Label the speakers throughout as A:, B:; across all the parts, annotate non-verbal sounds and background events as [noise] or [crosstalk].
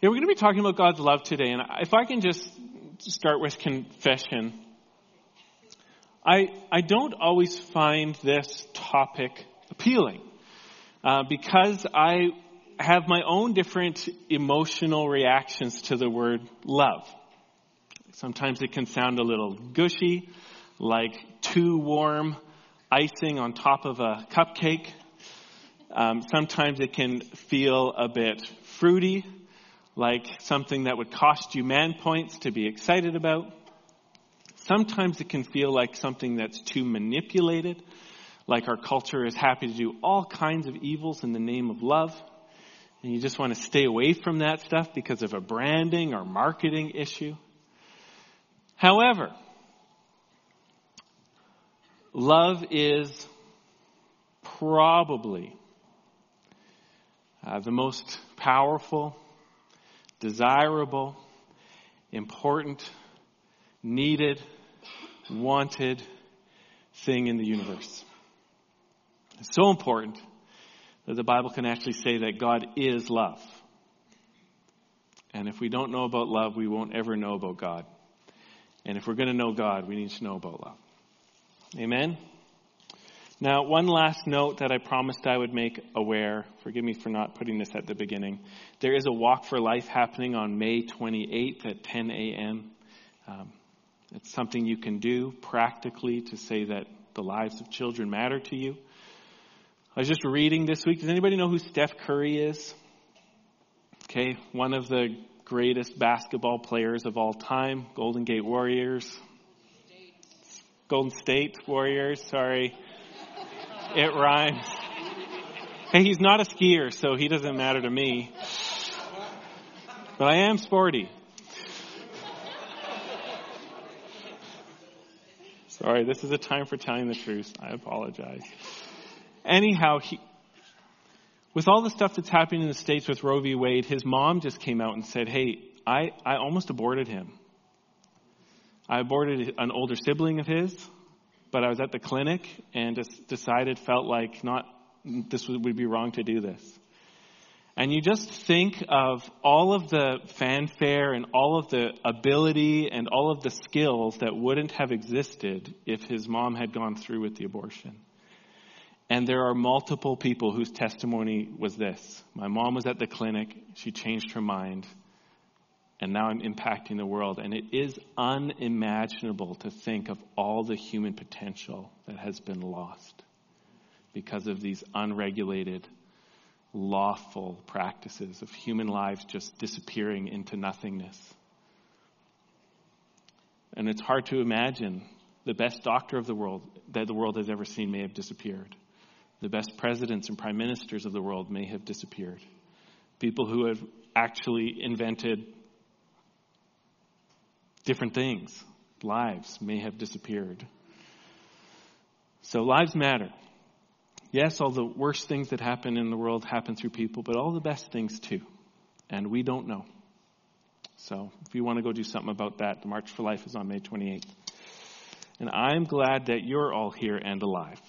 A: Yeah, we're going to be talking about God's love today, and if I can just start with confession. I, I don't always find this topic appealing uh, because I have my own different emotional reactions to the word love. Sometimes it can sound a little gushy, like too warm icing on top of a cupcake. Um, sometimes it can feel a bit fruity, like something that would cost you man points to be excited about. Sometimes it can feel like something that's too manipulated, like our culture is happy to do all kinds of evils in the name of love. And you just want to stay away from that stuff because of a branding or marketing issue. However, love is probably uh, the most powerful, desirable, important, needed, wanted thing in the universe. It's so important that the Bible can actually say that God is love. And if we don't know about love, we won't ever know about God. And if we're going to know God, we need to know about love. Amen? Now, one last note that I promised I would make aware. Forgive me for not putting this at the beginning. There is a Walk for Life happening on May 28th at 10 a.m. Um, it's something you can do practically to say that the lives of children matter to you. I was just reading this week. Does anybody know who Steph Curry is? Okay, one of the greatest basketball players of all time, Golden Gate Warriors. Golden State Warriors, sorry. It rhymes. Hey, he's not a skier, so he doesn't matter to me. But I am sporty. Sorry, this is a time for telling the truth. I apologize. Anyhow, he, with all the stuff that's happening in the States with Roe v. Wade, his mom just came out and said, Hey, I, I almost aborted him. I aborted an older sibling of his but I was at the clinic and just decided, felt like not, this would be wrong to do this. And you just think of all of the fanfare and all of the ability and all of the skills that wouldn't have existed if his mom had gone through with the abortion. And there are multiple people whose testimony was this. My mom was at the clinic. She changed her mind and now I'm impacting the world. And it is unimaginable to think of all the human potential that has been lost because of these unregulated, lawful practices of human lives just disappearing into nothingness. And it's hard to imagine the best doctor of the world that the world has ever seen may have disappeared. The best presidents and prime ministers of the world may have disappeared. People who have actually invented different things. Lives may have disappeared. So lives matter. Yes, all the worst things that happen in the world happen through people, but all the best things too. And we don't know. So if you want to go do something about that, the March for Life is on May 28th. And I'm glad that you're all here and alive.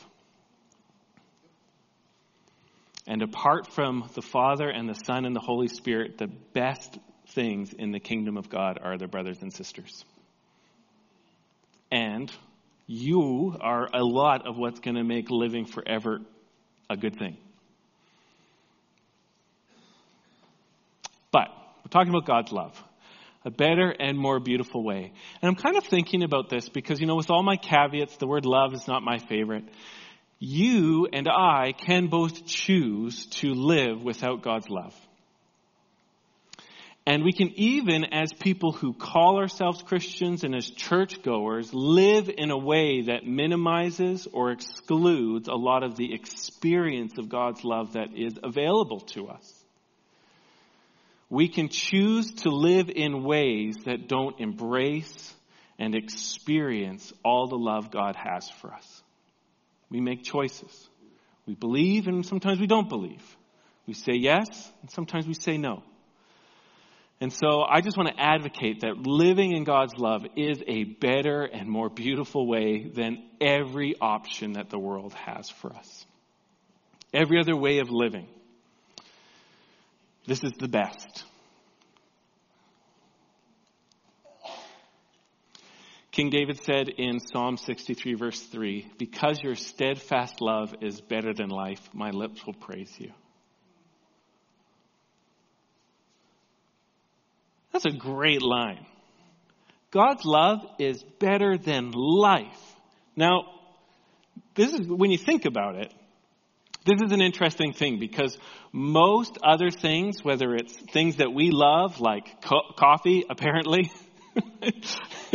A: And apart from the Father and the Son and the Holy Spirit, the best things in the kingdom of God are their brothers and sisters. And you are a lot of what's going to make living forever a good thing. But we're talking about God's love. A better and more beautiful way. And I'm kind of thinking about this because, you know, with all my caveats, the word love is not my favorite. You and I can both choose to live without God's love. And we can even, as people who call ourselves Christians and as churchgoers, live in a way that minimizes or excludes a lot of the experience of God's love that is available to us. We can choose to live in ways that don't embrace and experience all the love God has for us. We make choices. We believe and sometimes we don't believe. We say yes and sometimes we say no. And so I just want to advocate that living in God's love is a better and more beautiful way than every option that the world has for us. Every other way of living. This is the best. King David said in Psalm 63, verse 3 Because your steadfast love is better than life, my lips will praise you. That's a great line. God's love is better than life. Now, this is, when you think about it, this is an interesting thing because most other things, whether it's things that we love, like co- coffee, apparently, [laughs] [laughs]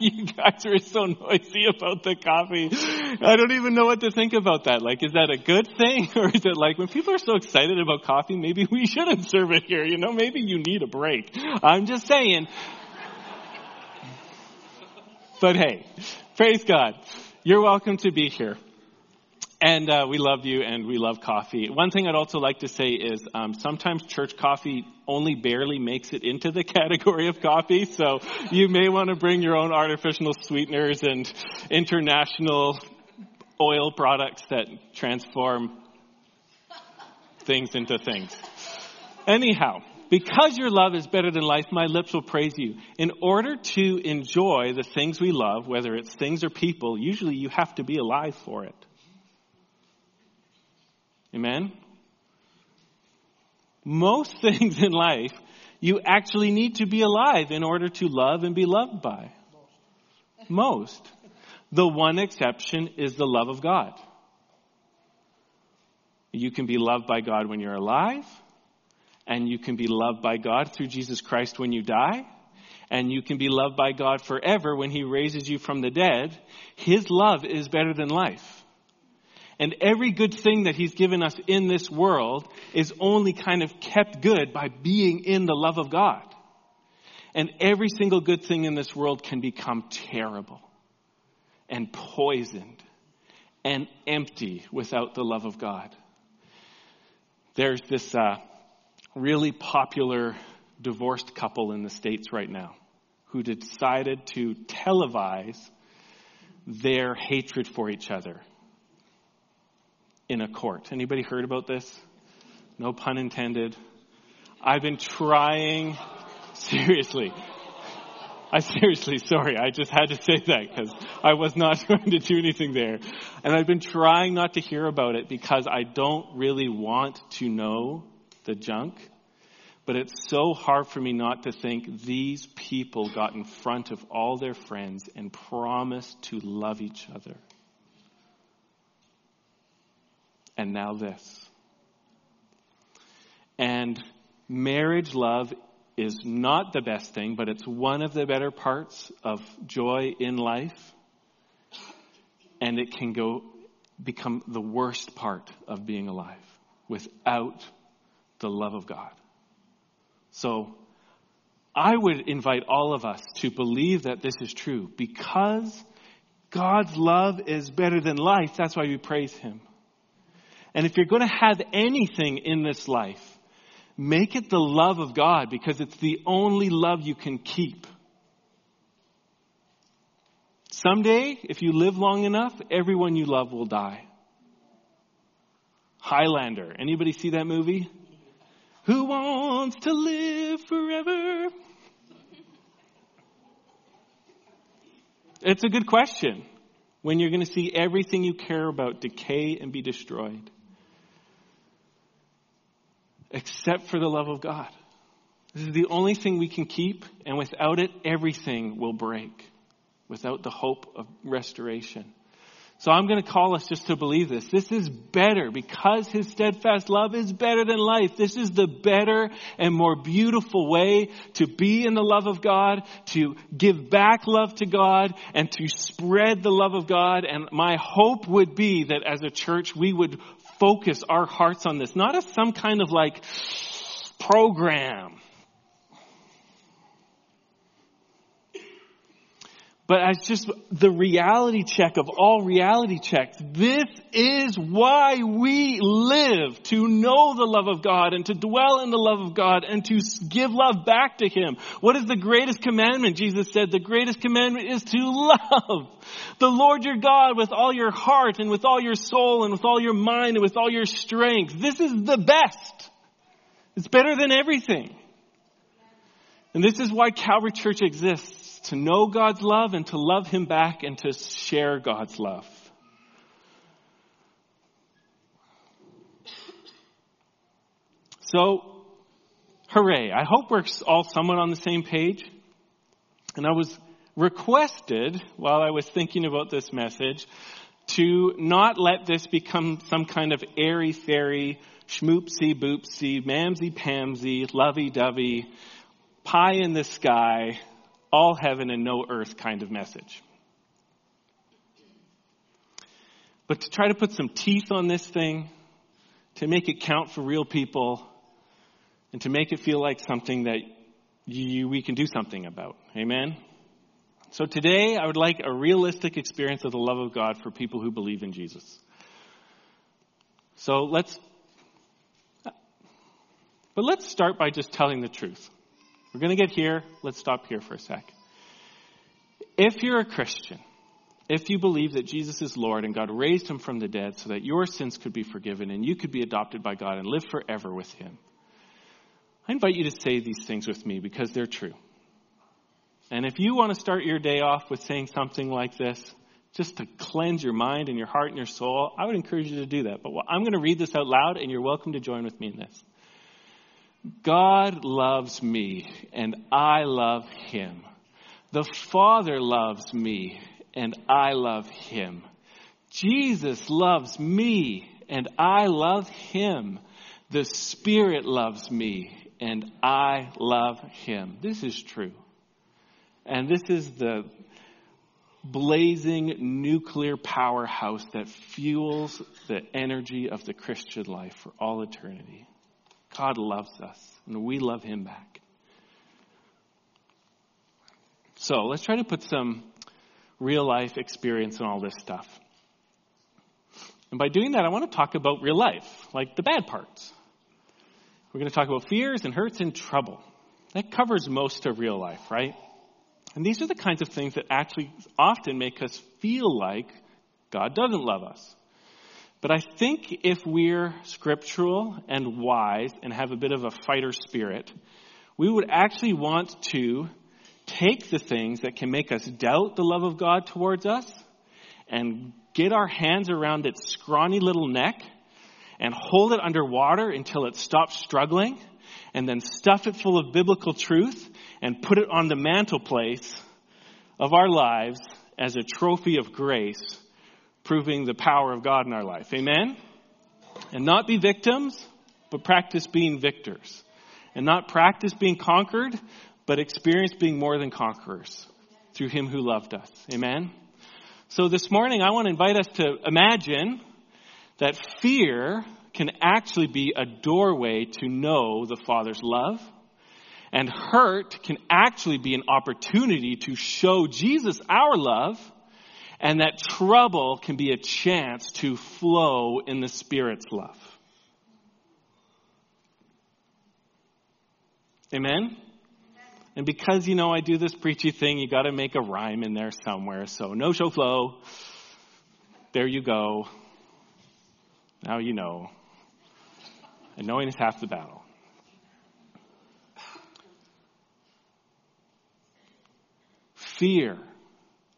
A: you guys are so noisy about the coffee. I don't even know what to think about that. Like, is that a good thing? [laughs] Or is it like when people are so excited about coffee, maybe we shouldn't serve it here? You know, maybe you need a break. I'm just saying. But hey, praise God. You're welcome to be here. And uh, we love you and we love coffee. One thing I'd also like to say is um, sometimes church coffee only barely makes it into the [laughs] category of coffee, so you may want to bring your own artificial sweeteners and international oil products that transform things into things. Anyhow, because your love is better than life, my lips will praise you. In order to enjoy the things we love, whether it's things or people, usually you have to be alive for it. Amen? Most [laughs] things in life, you actually need to be alive in order to love and be loved by. Most. The one exception is the love of God. You can be loved by God when you're alive, and you can be loved by God through Jesus Christ when you die, and you can be loved by God forever when He raises you from the dead. His love is better than life. And every good thing that He's given us in this world is only kind of kept good by being in the love of God. And every single good thing in this world can become terrible and poisoned and empty without the love of God. There's this uh, really popular divorced couple in the States right now who decided to televise their hatred for each other in a court. Anybody heard about this? No pun intended. I've been trying, [laughs] seriously. I seriously, sorry, I just had to say that because I was not [laughs] going to do anything there. And I've been trying not to hear about it because I don't really want to know the junk. But it's so hard for me not to think these people got in front of all their friends and promised to love each other and now this. And marriage love is not the best thing, but it's one of the better parts of joy in life. And it can go become the worst part of being alive without the love of God. So I would invite all of us to believe that this is true because God's love is better than life. That's why we praise Him. And if you're going to have anything in this life, make it the love of God because it's the only love you can keep. Someday, if you live long enough, everyone you love will die. Highlander. Anybody see that movie? Who wants to live forever? It's a good question when you're going to see everything you care about decay and be destroyed except for the love of God. This is the only thing we can keep, and without it, everything will break without the hope of restoration. So I'm going to call us just to believe this. This is better because his steadfast love is better than life. This is the better and more beautiful way to be in the love of God, to give back love to God, and to spread the love of God. And my hope would be that as a church we would focus our hearts on this, not as some kind of like program. But as just the reality check of all reality checks, this is why we live to know the love of God and to dwell in the love of God and to give love back to Him. What is the greatest commandment? Jesus said the greatest commandment is to love the Lord your God with all your heart and with all your soul and with all your mind and with all your strength. This is the best. It's better than everything. And this is why Calvary Church exists. To know God's love and to love Him back and to share God's love. So, hooray. I hope we're all somewhat on the same page. And I was requested while I was thinking about this message to not let this become some kind of airy fairy, schmoopsy boopsy, mamsy pamsy, lovey dovey, pie in the sky, all heaven and no earth kind of message. But to try to put some teeth on this thing, to make it count for real people, and to make it feel like something that you, we can do something about. Amen? So today, I would like a realistic experience of the love of God for people who believe in Jesus. So let's, but let's start by just telling the truth. We're going to get here. Let's stop here for a sec. If you're a Christian, if you believe that Jesus is Lord and God raised him from the dead so that your sins could be forgiven and you could be adopted by God and live forever with him, I invite you to say these things with me because they're true. And if you want to start your day off with saying something like this, just to cleanse your mind and your heart and your soul, I would encourage you to do that. But I'm going to read this out loud, and you're welcome to join with me in this. God loves me, and I love him. The Father loves me, and I love him. Jesus loves me, and I love him. The Spirit loves me, and I love him. This is true. And this is the blazing nuclear powerhouse that fuels the energy of the Christian life for all eternity. God loves us, and we love him back. So let's try to put some real life experience in all this stuff. And by doing that, I want to talk about real life, like the bad parts. We're going to talk about fears and hurts and trouble. That covers most of real life, right? And these are the kinds of things that actually often make us feel like God doesn't love us. But I think if we're scriptural and wise and have a bit of a fighter spirit, we would actually want to take the things that can make us doubt the love of God towards us and get our hands around its scrawny little neck and hold it underwater until it stops struggling, and then stuff it full of biblical truth and put it on the mantelpiece of our lives as a trophy of grace, proving the power of God in our life. Amen? And not be victims, but practice being victors. And not practice being conquered, but experience being more than conquerors through Him who loved us. Amen? So this morning, I want to invite us to imagine that fear can actually be a doorway to know the Father's love. And hurt can actually be an opportunity to show Jesus our love. And that trouble can be a chance to flow in the Spirit's love. Amen? And because, you know, I do this preachy thing, you gotta make a rhyme in there somewhere. So no show flow. There you go. Now you know. And knowing is half the battle. Fear,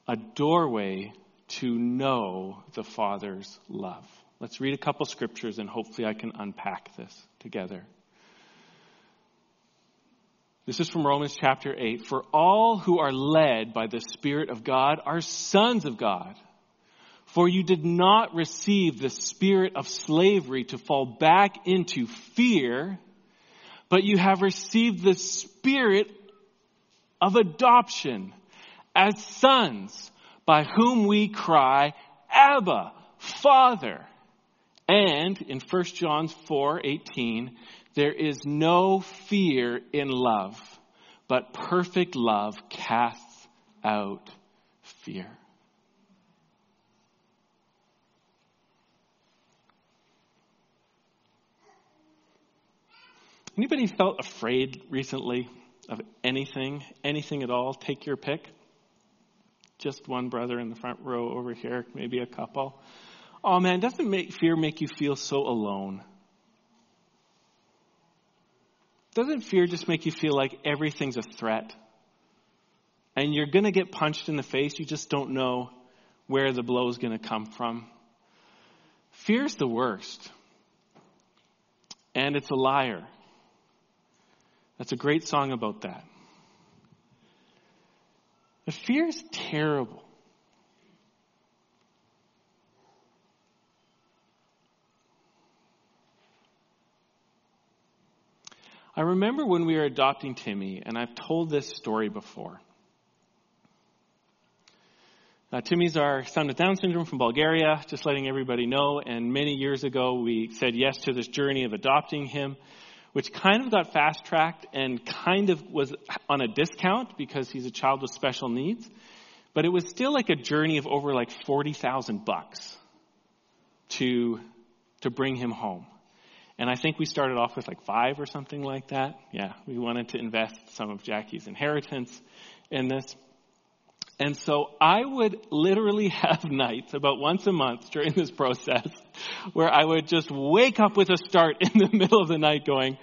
A: a doorway to know the Father's love. Let's read a couple scriptures and hopefully I can unpack this together. This is from Romans chapter 8. For all who are led by the Spirit of God are sons of God. For you did not receive the spirit of slavery to fall back into fear, but you have received the spirit of adoption as sons by whom we cry, Abba, Father. And in 1 John 4, 18, there is no fear in love, but perfect love casts out fear. Anybody felt afraid recently of anything, anything at all? Take your pick. Just one brother in the front row over here, maybe a couple. Oh man, doesn't make, fear make you feel so alone? Doesn't fear just make you feel like everything's a threat? and you're going to get punched in the face. You just don't know where the blow is going to come from. Fear's the worst. And it's a liar. That's a great song about that. But fear is terrible. I remember when we were adopting Timmy, and I've told this story before. Uh, Timmy's our son with Down syndrome from Bulgaria, just letting everybody know. And many years ago, we said yes to this journey of adopting him, which kind of got fast tracked and kind of was on a discount because he's a child with special needs. But it was still like a journey of over like 40,000 bucks to, to bring him home. And I think we started off with like five or something like that. Yeah, we wanted to invest some of Jackie's inheritance in this. And so I would literally [laughs] have nights about once a month during this process where I would just wake up with a start [laughs] in the middle of the night going,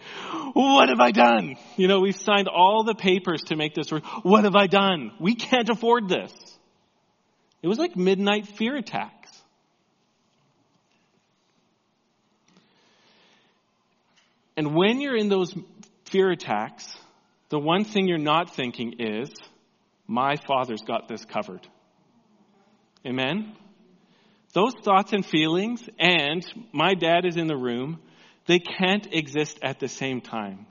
A: what have I done? You know, we've signed all the papers to make this work. What have I done? We can't afford this. It was like midnight fear attacks. And when you're in those fear attacks, the one thing you're not thinking is, my Father's got this covered. Amen? Those thoughts and feelings, and my dad is in the room, they can't exist at the same time.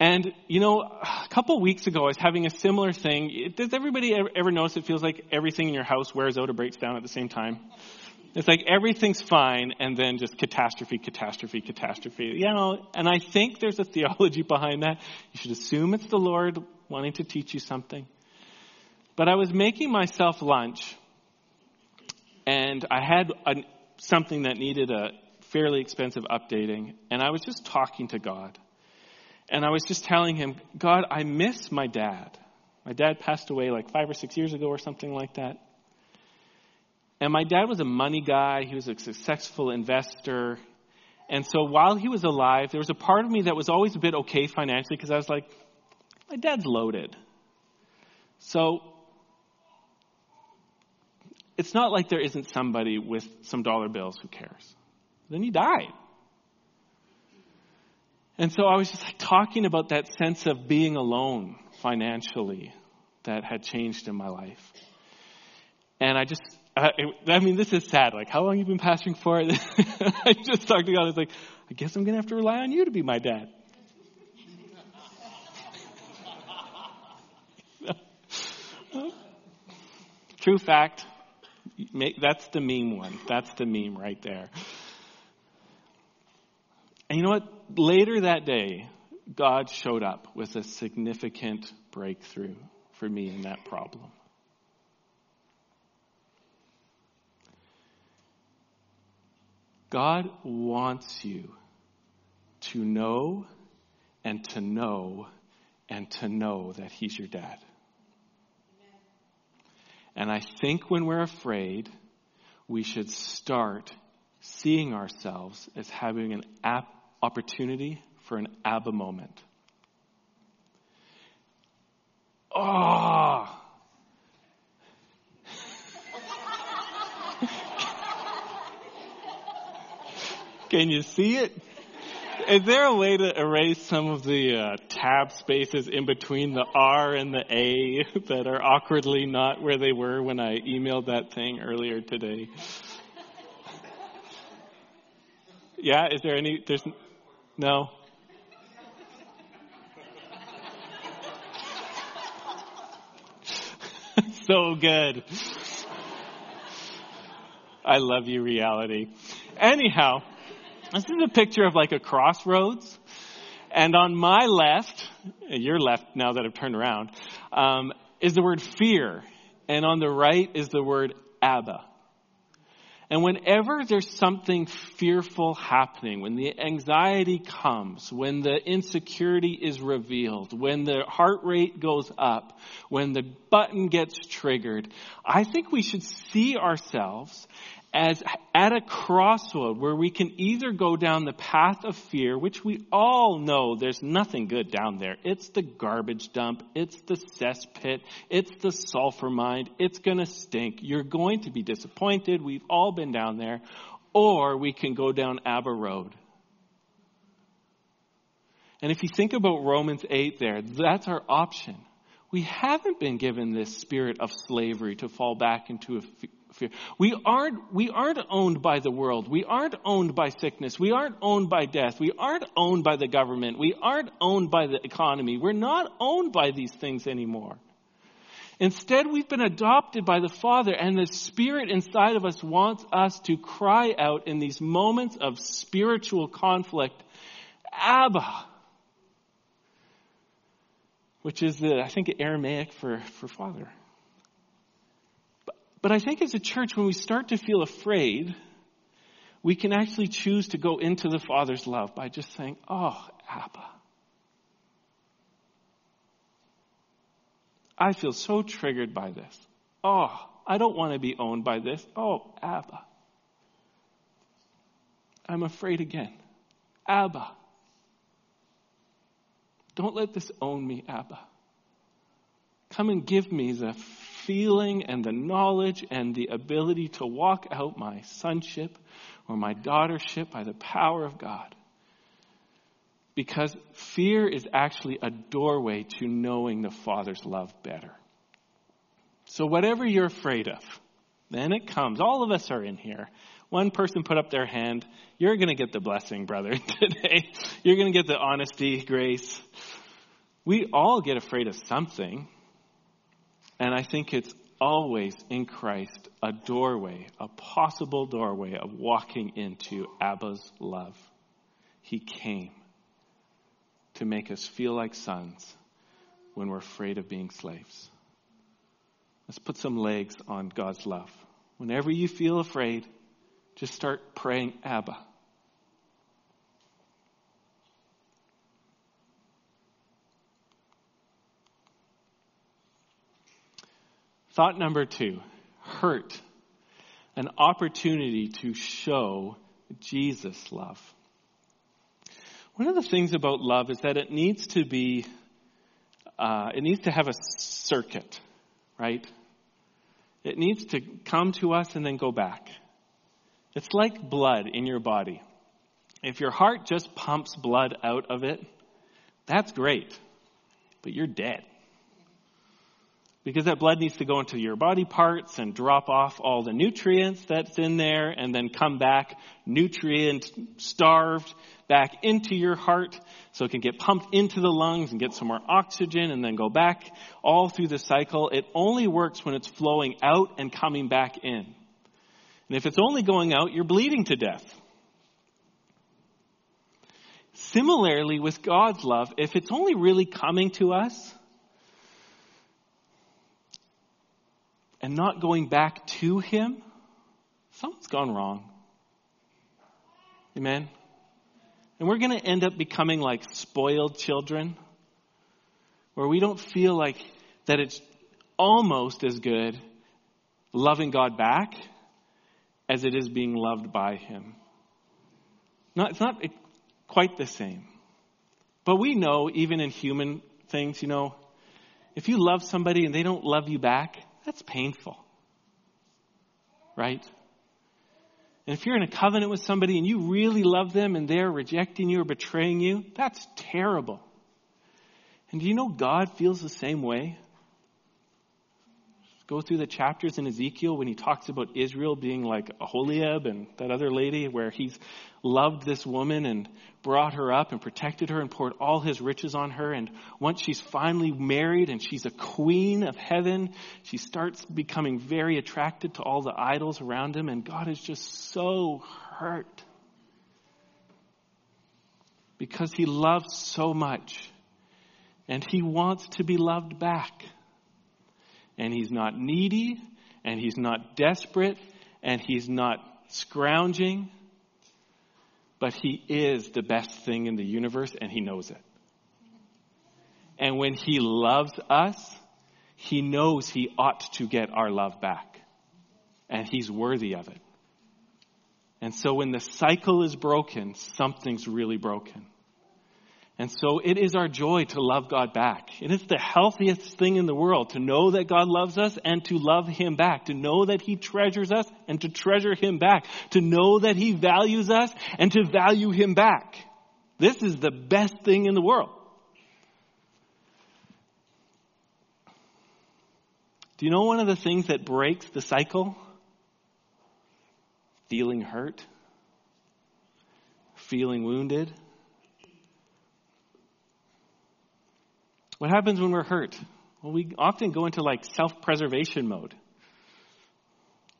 A: And, you know, a couple weeks ago, I was having a similar thing. Does everybody ever notice it feels like everything in your house wears out or breaks down at the same time? It's like everything's fine and then just catastrophe, catastrophe, catastrophe. You know, and I think there's a theology behind that. You should assume it's the Lord wanting to teach you something. But I was making myself lunch, and I had a, something that needed a fairly expensive updating, and I was just talking to God. And I was just telling him, God, I miss my dad. My dad passed away like five or six years ago or something like that. And my dad was a money guy, he was a successful investor. And so while he was alive, there was a part of me that was always a bit okay financially because I was like, my dad's loaded. So it's not like there isn't somebody with some dollar bills who cares. Then he died. And so I was just like talking about that sense of being alone financially that had changed in my life. And I just, I, I mean, this is sad. Like, how long you been pastoring for? [laughs] I just talked to God. I was like, I guess I'm going to have to rely on you to be my dad. True fact. That's the meme one. That's the meme right there. And you know what? Later that day, God showed up with a significant breakthrough for me in that problem. God wants you to know and to know and to know that He's your dad. And I think when we're afraid, we should start seeing ourselves as having an opportunity for an Abba moment. Oh! [laughs] Can you see it? Is there a way to erase some of the uh, tab spaces in between the R and the A [laughs] that are awkwardly not where they were when I emailed that thing earlier today? Yeah, is there any? There's no. [laughs] so good. I love you, reality. Anyhow. This is a picture of like a crossroads. And on my left, your left now that I've turned around, um, is the word fear. And on the right is the word Abba. And whenever there's something fearful happening, when the anxiety comes, when the insecurity is revealed, when the heart rate goes up, when the button gets triggered, I think we should see ourselves as at a crossroad where we can either go down the path of fear, which we all know there's nothing good down there. It's the garbage dump. It's the cesspit. It's the sulfur mine. It's gonna stink. You're going to be disappointed. We've all been down there. Or we can go down Abba Road. And if you think about Romans 8 there, that's our option. We haven't been given this spirit of slavery to fall back into a fear. We aren't, we aren't owned by the world. We aren't owned by sickness. We aren't owned by death. We aren't owned by the government. We aren't owned by the economy. We're not owned by these things anymore. Instead, we've been adopted by the Father, and the Spirit inside of us wants us to cry out in these moments of spiritual conflict, Abba, which is the, I think, Aramaic for, for Father. But I think as a church, when we start to feel afraid, we can actually choose to go into the Father's love by just saying, Oh, Abba. I feel so triggered by this. Oh, I don't want to be owned by this. Oh, Abba. I'm afraid again. Abba. Don't let this own me, Abba. Come and give me the feeling and the knowledge and the ability to walk out my sonship or my daughtership by the power of God. Because fear is actually a doorway to knowing the Father's love better. So whatever you're afraid of, then it comes. All of us are in here. One person put up their hand. You're going to get the blessing, brother, [laughs] today. You're going to get the honesty, grace. We all get afraid of something. And I think it's always in Christ a doorway, a possible doorway of walking into Abba's love. He came to make us feel like sons when we're afraid of being slaves. Let's put some legs on God's love. Whenever you feel afraid, just start praying Abba. Thought number two hurt. An opportunity to show Jesus' love. One of the things about love is that it needs to be, uh, it needs to have a circuit, right? It needs to come to us and then go back. It's like blood in your body. If your heart just pumps blood out of it, that's great, but you're dead. Because that blood needs to go into your body parts and drop off all the nutrients that's in there and then come back nutrient starved back into your heart so it can get pumped into the lungs and get some more oxygen and then go back all through the cycle. It only works when it's flowing out and coming back in. And if it's only going out, you're bleeding to death. Similarly with God's love, if it's only really coming to us, and not going back to Him, something's gone wrong. Amen? And we're going to end up becoming like spoiled children, where we don't feel like that it's almost as good loving God back as it is being loved by Him. Not, it's not quite the same. But we know, even in human things, you know, if you love somebody and they don't love you back, that's painful. Right? And if you're in a covenant with somebody and you really love them and they're rejecting you or betraying you, that's terrible. And do you know God feels the same way? Go through the chapters in Ezekiel when he talks about Israel being like Aholiab and that other lady, where he's loved this woman and brought her up and protected her and poured all his riches on her. And once she's finally married and she's a queen of heaven, she starts becoming very attracted to all the idols around him. And God is just so hurt because he loves so much and he wants to be loved back and he's not needy, and he's not desperate, and he's not scrounging, but he is the best thing in the universe, and he knows it. And when he loves us, he knows he ought to get our love back, and he's worthy of it. And so when the cycle is broken, something's really broken. And so it is our joy to love God back. It is the healthiest thing in the world to know that God loves us and to love Him back, to know that He treasures us and to treasure Him back, to know that He values us and to value Him back. This is the best thing in the world. Do you know one of the things that breaks the cycle? Feeling hurt, feeling wounded What happens when we're hurt? Well, we often go into like self preservation mode,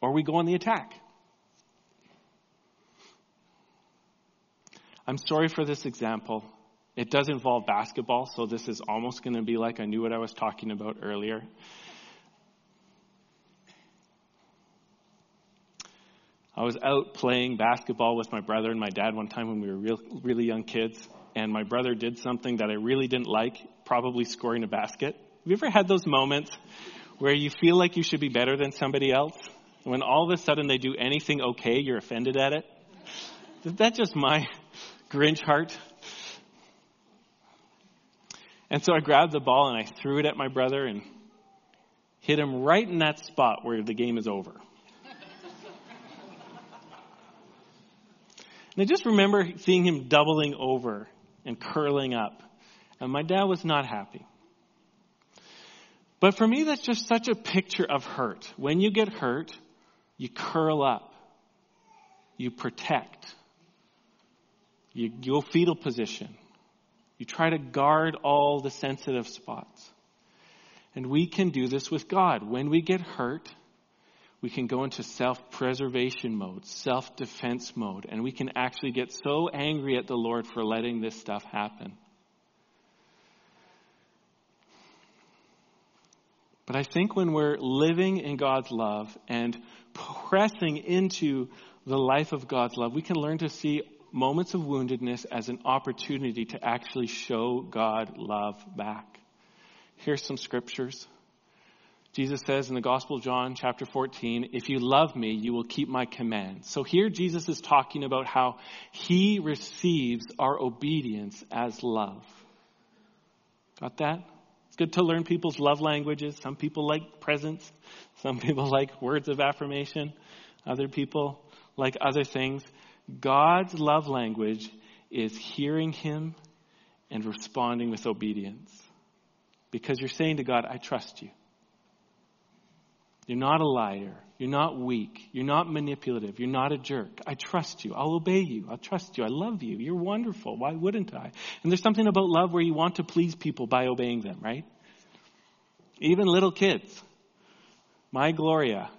A: or we go on the attack. I'm sorry for this example. It does involve basketball, so this is almost going to be like I knew what I was talking about earlier. I was out playing basketball with my brother and my dad one time when we were real, really young kids, and my brother did something that I really didn't like, probably scoring a basket. Have you ever had those moments where you feel like you should be better than somebody else? When all of a sudden they do anything okay, you're offended at it? Is that just my [laughs] Grinch heart? And so I grabbed the ball and I threw it at my brother and hit him right in that spot where the game is over. and I just remember seeing him doubling over and curling up. And my dad was not happy. But for me, that's just such a picture of hurt. When you get hurt, you curl up, you protect, you go fetal position, you try to guard all the sensitive spots. And we can do this with God. When we get hurt, we can go into self preservation mode, self defense mode, and we can actually get so angry at the Lord for letting this stuff happen. But I think when we're living in God's love and pressing into the life of God's love, we can learn to see moments of woundedness as an opportunity to actually show God love back. Here's some scriptures. Jesus says in the Gospel of John, chapter 14, if you love me, you will keep my commands. So here Jesus is talking about how he receives our obedience as love. Got that? It's good to learn people's love languages. Some people like presents. Some people [laughs] like words of affirmation. Other people like other things. God's love language is hearing Him and responding with obedience. Because you're saying to God, I trust you. You're not a liar. You're not weak. You're not manipulative. You're not a jerk. I trust you. I'll obey you. I'll trust you. I love you. You're wonderful. Why wouldn't I? And there's something about love where you want to please people by obeying them, right? Even little kids. My Gloria.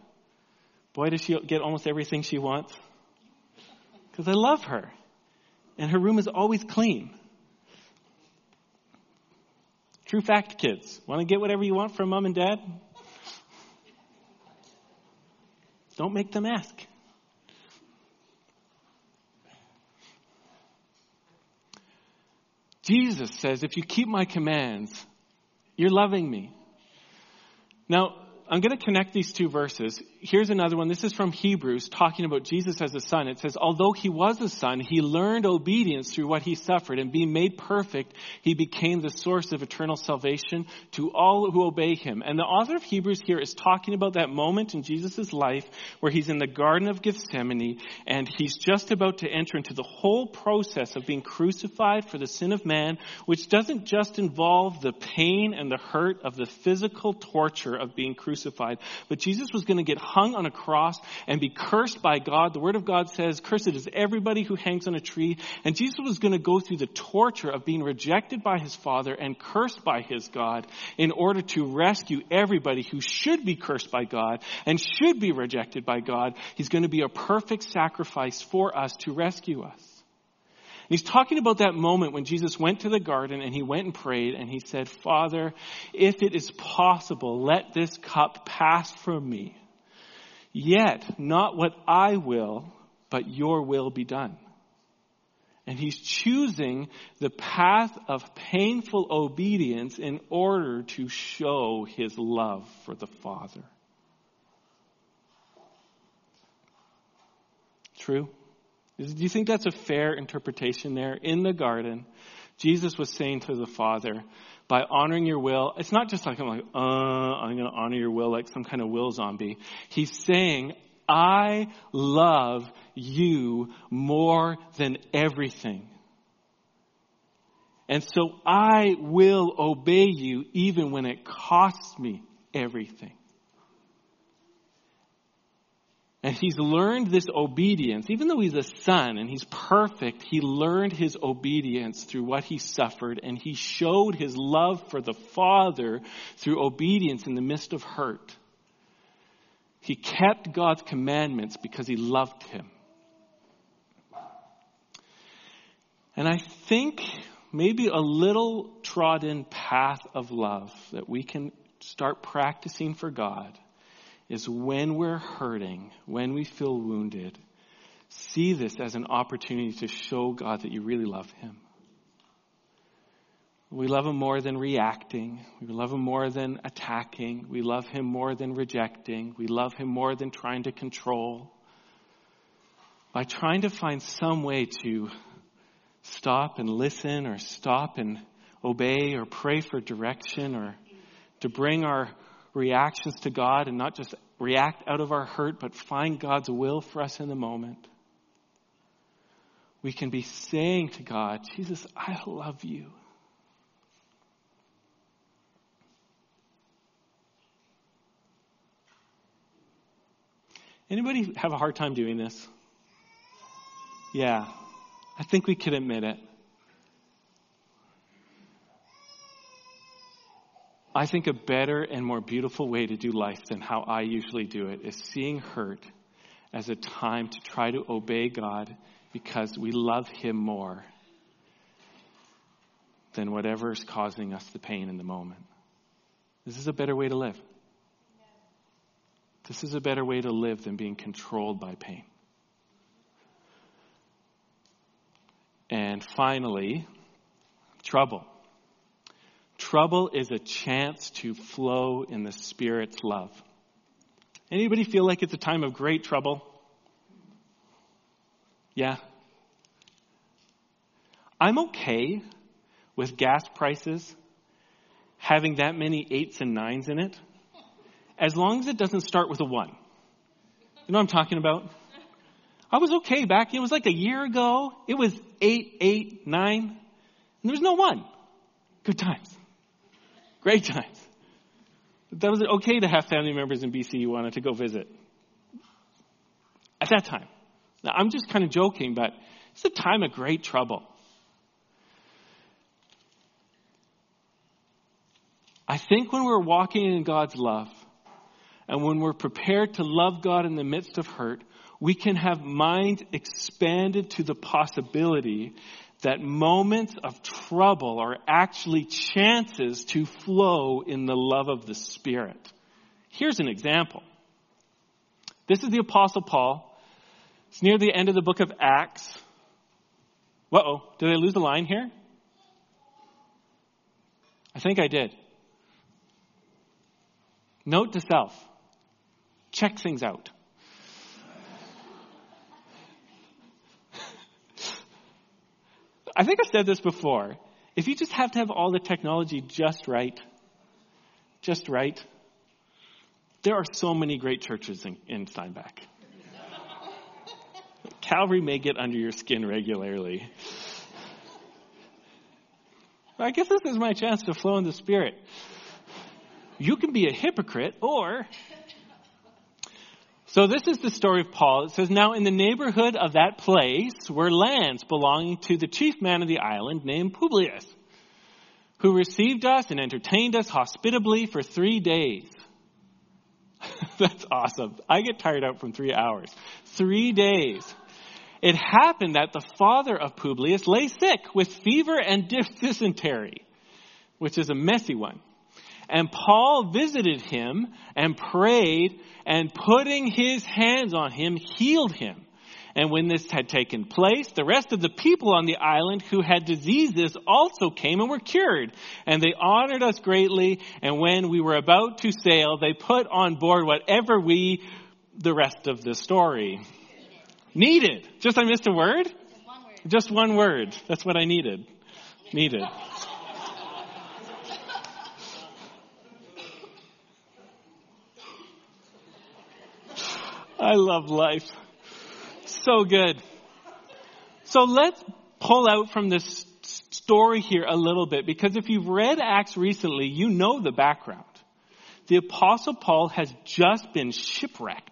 A: Boy, does she get almost everything she wants. Because I love her. And her room is always clean. True fact, kids. Want to get whatever you want from mom and dad? Don't make them ask. Jesus says, if you keep my commands, you're loving me. Now, I'm going to connect these two verses. Here's another one. This is from Hebrews talking about Jesus as a son. It says, although he was a son, he learned obedience through what he suffered and being made perfect, he became the source of eternal salvation to all who obey him. And the author of Hebrews here is talking about that moment in Jesus' life where he's in the Garden of Gethsemane and he's just about to enter into the whole process of being crucified for the sin of man, which doesn't just involve the pain and the hurt of the physical torture of being crucified. But Jesus was going to get hung on a cross and be cursed by God. The Word of God says, cursed is everybody who hangs on a tree. And Jesus was going to go through the torture of being rejected by his Father and cursed by his God in order to rescue everybody who should be cursed by God and should be rejected by God. He's going to be a perfect sacrifice for us to rescue us. He's talking about that moment when Jesus went to the garden and he went and prayed and he said, Father, if it is possible, let this cup pass from me. Yet, not what I will, but your will be done. And he's choosing the path of painful obedience in order to show his love for the Father. True? Do you think that's a fair interpretation there? In the garden, Jesus was saying to the Father, by honoring your will, it's not just like I'm like, uh, I'm going to honor your will like some kind of will zombie. He's saying, I love you more than everything. And so I will obey you even when it costs me everything. And he's learned this obedience, even though he's a son and he's perfect, he learned his obedience through what he suffered and he showed his love for the Father through obedience in the midst of hurt. He kept God's commandments because he loved him. And I think maybe a little trodden path of love that we can start practicing for God is when we're hurting, when we feel wounded, see this as an opportunity to show God that you really love Him. We love Him more than reacting. We love Him more than attacking. We love Him more than rejecting. We love Him more than trying to control. By trying to find some way to stop and listen or stop and obey or pray for direction or to bring our reactions to God and not just react out of our hurt, but find God's will for us in the moment. We can be saying to God, Jesus, I love you. Anybody have a hard time doing this? Yeah, I think we could admit it. I think a better and more beautiful way to do life than how I usually do it is seeing hurt as a time to try to obey God because we love Him more than whatever is causing us the pain in the moment. This is a better way to live. This is a better way to live than being controlled by pain. And finally, trouble. Trouble is a chance to flow in the Spirit's love. Anybody feel like it's a time of great trouble? Yeah. I'm okay with gas prices having that many eights and nines in it, as long as it doesn't start with a one. You know what I'm talking about? I was okay back. It was like a year ago. It was eight, eight, nine, and there was no one. Good times. Great times. That was okay to have family members in BC you wanted to go visit. At that time. Now, I'm just kind of joking, but it's a time of great trouble. I think when we're walking in God's love, and when we're prepared to love God in the midst of hurt, we can have mind expanded to the possibility that moments of trouble are actually chances to flow in the love of the Spirit. Here's an example. This is the Apostle Paul. It's near the end of the book of Acts. Uh oh, did I lose the line here? I think I did. Note to self check things out. I think I've said this before. If you just have to have all the technology just right, just right, there are so many great churches in, in Steinbach. Calvary may get under your skin regularly. I guess this is my chance to flow in the Spirit. You can be a hypocrite or so this is the story of Paul. It says, Now in the neighborhood of that place were lands belonging to the chief man of the island named Publius, who received us and entertained us hospitably for three days. [laughs] That's awesome. I get tired out from three hours. Three days. It happened that the father of Publius lay sick with fever and dysentery, which is a messy one. And Paul visited him and prayed and putting his hands on him healed him. And when this had taken place, the rest of the people on the island who had diseases also came and were cured. And they honored us greatly. And when we were about to sail, they put on board whatever we, the rest of the story. Needed. Just I missed a word? Just one word. Just one word. That's what I needed. Needed. I love life. So good. So let's pull out from this story here a little bit because if you've read Acts recently, you know the background. The apostle Paul has just been shipwrecked.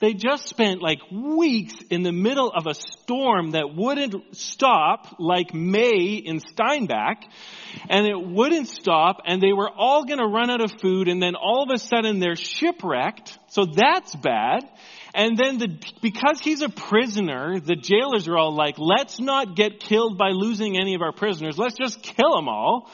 A: They just spent like weeks in the middle of a storm that wouldn't stop like May in Steinbach and it wouldn't stop and they were all going to run out of food and then all of a sudden they're shipwrecked. So that's bad. And then the, because he's a prisoner, the jailers are all like, let's not get killed by losing any of our prisoners. Let's just kill them all.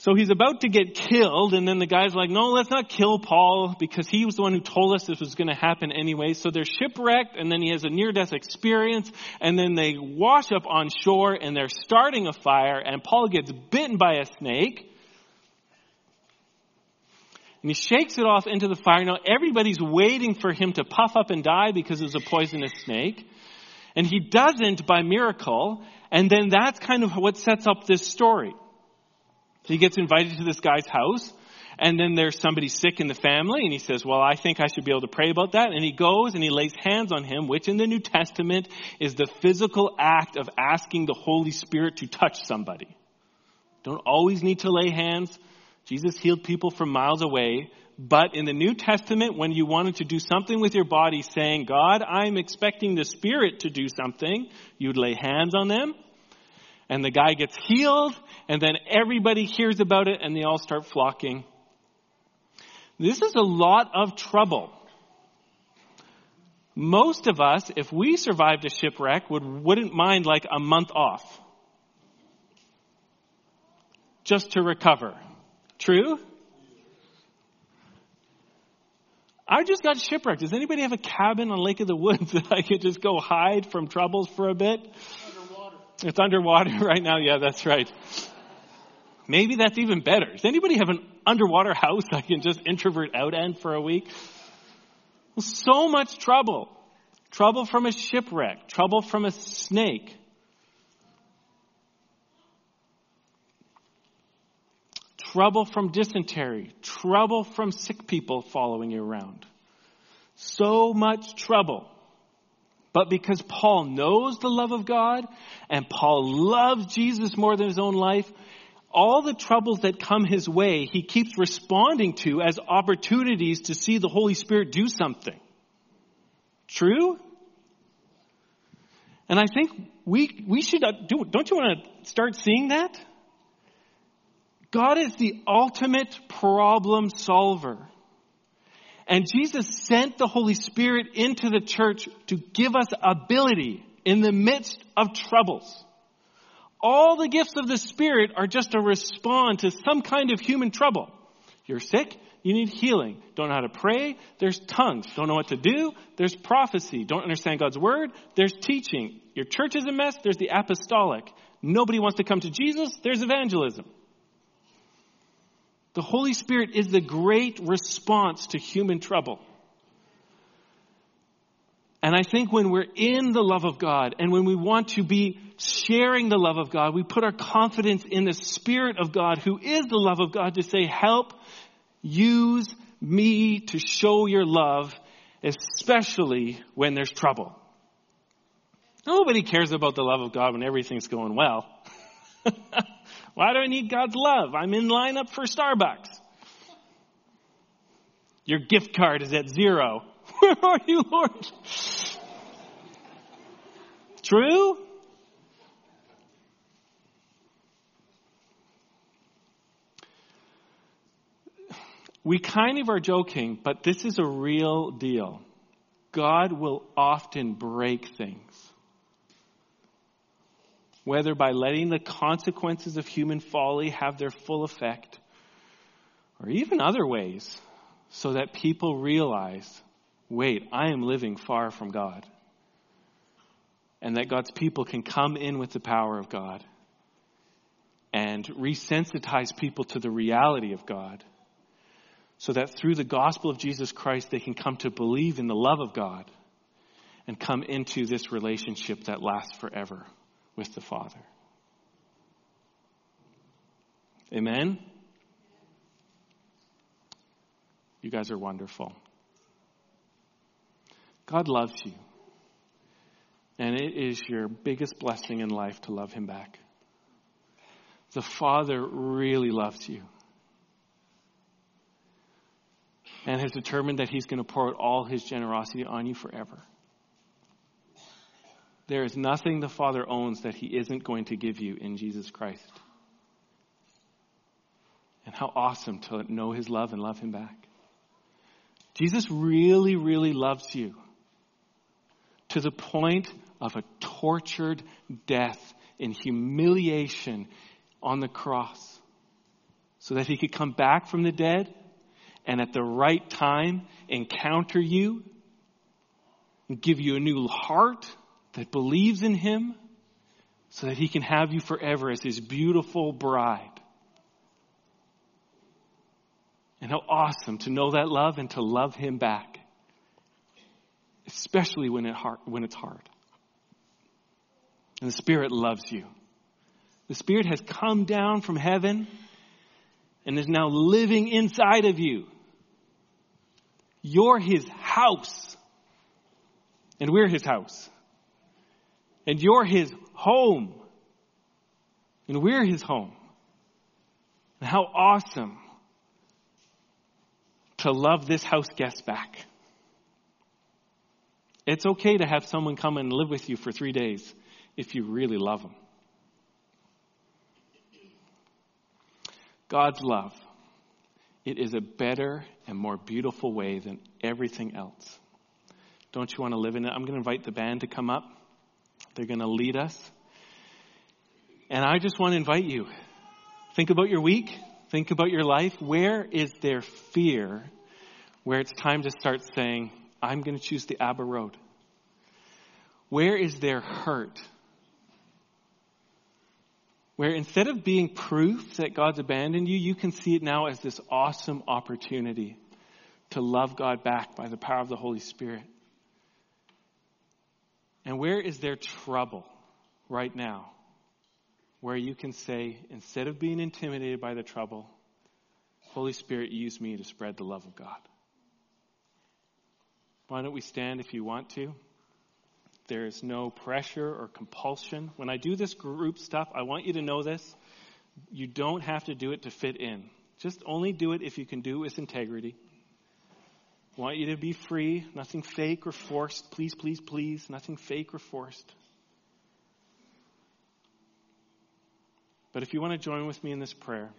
A: So he's about to get killed, and then the guy's like, no, let's not kill Paul because he was the one who told us this was going to happen anyway. So they're shipwrecked, and then he has a near death experience, and then they wash up on shore, and they're starting a fire, and Paul gets bitten by a snake. And he shakes it off into the fire. Now everybody's waiting for him to puff up and die because it was a poisonous snake. And he doesn't by miracle. And then that's kind of what sets up this story. He gets invited to this guy's house, and then there's somebody sick in the family, and he says, Well, I think I should be able to pray about that. And he goes and he lays hands on him, which in the New Testament is the physical act of asking the Holy Spirit to touch somebody. Don't always need to lay hands. Jesus healed people from miles away. But in the New Testament, when you wanted to do something with your body, saying, God, I'm expecting the Spirit to do something, you'd lay hands on them and the guy gets healed, and then everybody hears about it and they all start flocking. This is a lot of trouble. Most of us, if we survived a shipwreck, would, wouldn't mind like a month off. Just to recover. True? I just got shipwrecked. Does anybody have a cabin on Lake of the Woods [laughs] that I could just go hide from troubles for a bit? It's underwater [laughs] right now. Yeah, that's right. Maybe that's even better. Does anybody have an underwater house I can just introvert out in for a week? Well, so much trouble. Trouble from a shipwreck. Trouble from a snake. Trouble from dysentery. Trouble from sick people following you around. So much trouble. But because Paul knows the love of God and Paul loves Jesus more than his own life, all the troubles that come his way, he keeps responding to as opportunities to see the Holy Spirit do something. True? And I think we, we should uh, do, don't you want to start seeing that? God is the ultimate problem solver. And Jesus sent the Holy Spirit into the church to give us ability in the midst of troubles. All the gifts of the Spirit are just a respond to some kind of human trouble. You're sick, you need healing. Don't know how to pray, there's tongues. Don't know what to do, there's prophecy. Don't understand God's word, there's teaching. Your church is a mess, there's the apostolic. Nobody wants to come to Jesus, there's evangelism. The Holy Spirit is the great response to human trouble. And I think when we're in the love of God and when we want to be sharing the love of God, we put our confidence in the Spirit of God who is the love of God to say, help use me to show your love, especially when there's trouble. Nobody cares about the love of God when everything's going well. [laughs] Why do I need God's love? I'm in line up for Starbucks. Your gift card is at zero. [laughs] Where are you, Lord? True? We kind of are joking, but this is a real deal. God will often break things whether by letting the consequences of human folly have their full effect, or even other ways, so that people realize wait, I am living far from God. And that God's people can come in with the power of God and resensitize people to the reality of God so that through the gospel of Jesus Christ they can come to believe in the love of God and come into this relationship that lasts forever with the Father. Amen? You guys are wonderful. God loves you. And it is your biggest blessing in life to love Him back. The Father really loves you and has determined that He's going to pour out all His generosity on you forever. There is nothing the Father owns that He isn't going to give you in Jesus Christ. And how awesome to know His love and love Him back. Jesus really, really loves you to the point of a tortured death in humiliation on the cross so that he could come back from the dead and at the right time encounter you and give you a new heart that believes in him so that he can have you forever as his beautiful bride. And how awesome to know that love and to love him back, especially when, it hard, when it's hard. And the Spirit loves you. The Spirit has come down from heaven and is now living inside of you. You're His house. And we're His house. And you're His home. And we're His home. And how awesome to love this house guest back. It's okay to have someone come and live with you for three days if you really love them. God's love. It is a better and more beautiful way than everything else. Don't you want to live in it? I'm going to invite the band to come up. They're going to lead us. And I just want to invite you. Think about your week. Think about your life. Where is there fear where it's time to start saying, I'm going to choose the Abba road? Where is there hurt where instead of being proof that God's abandoned you, you can see it now as this awesome opportunity to love God back by the power of the Holy Spirit. And where is there trouble right now? Where you can say, instead of being intimidated by the trouble, Holy Spirit, use me to spread the love of God. Why don't we stand if you want to? There is no pressure or compulsion. When I do this group stuff, I want you to know this. You don't have to do it to fit in. Just only do it if you can do it with integrity. I want you to be free, nothing fake or forced. Please, please, please, nothing fake or forced. But if you want to join with me in this prayer,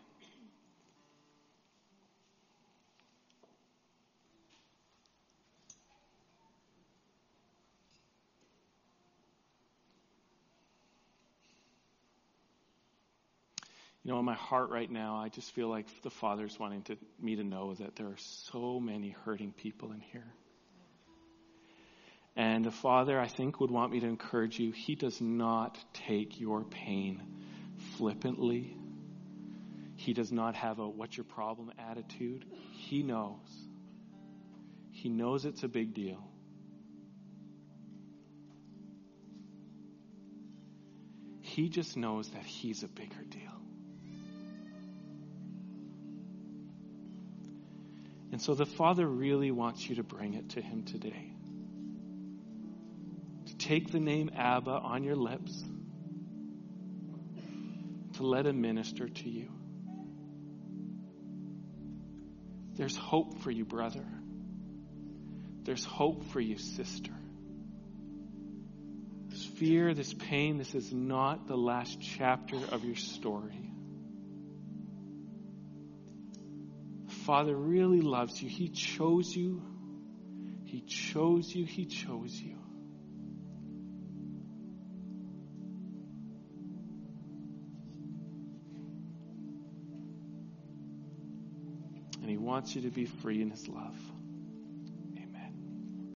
A: Know, in my heart right now, I just feel like the Father's wanting to, me to know that there are so many hurting people in here. And the Father, I think, would want me to encourage you. He does not take your pain flippantly. He does not have a what's your problem attitude. He knows. He knows it's a big deal. He just knows that He's a bigger deal. And so the Father really wants you to bring it to Him today. To take the name Abba on your lips, to let Him minister to you. There's hope for you, brother. There's hope for you, sister. This fear, this pain, this is not the last chapter of your story. Father really loves you. He chose you. He chose you. He chose you. And He wants you to be free in His love.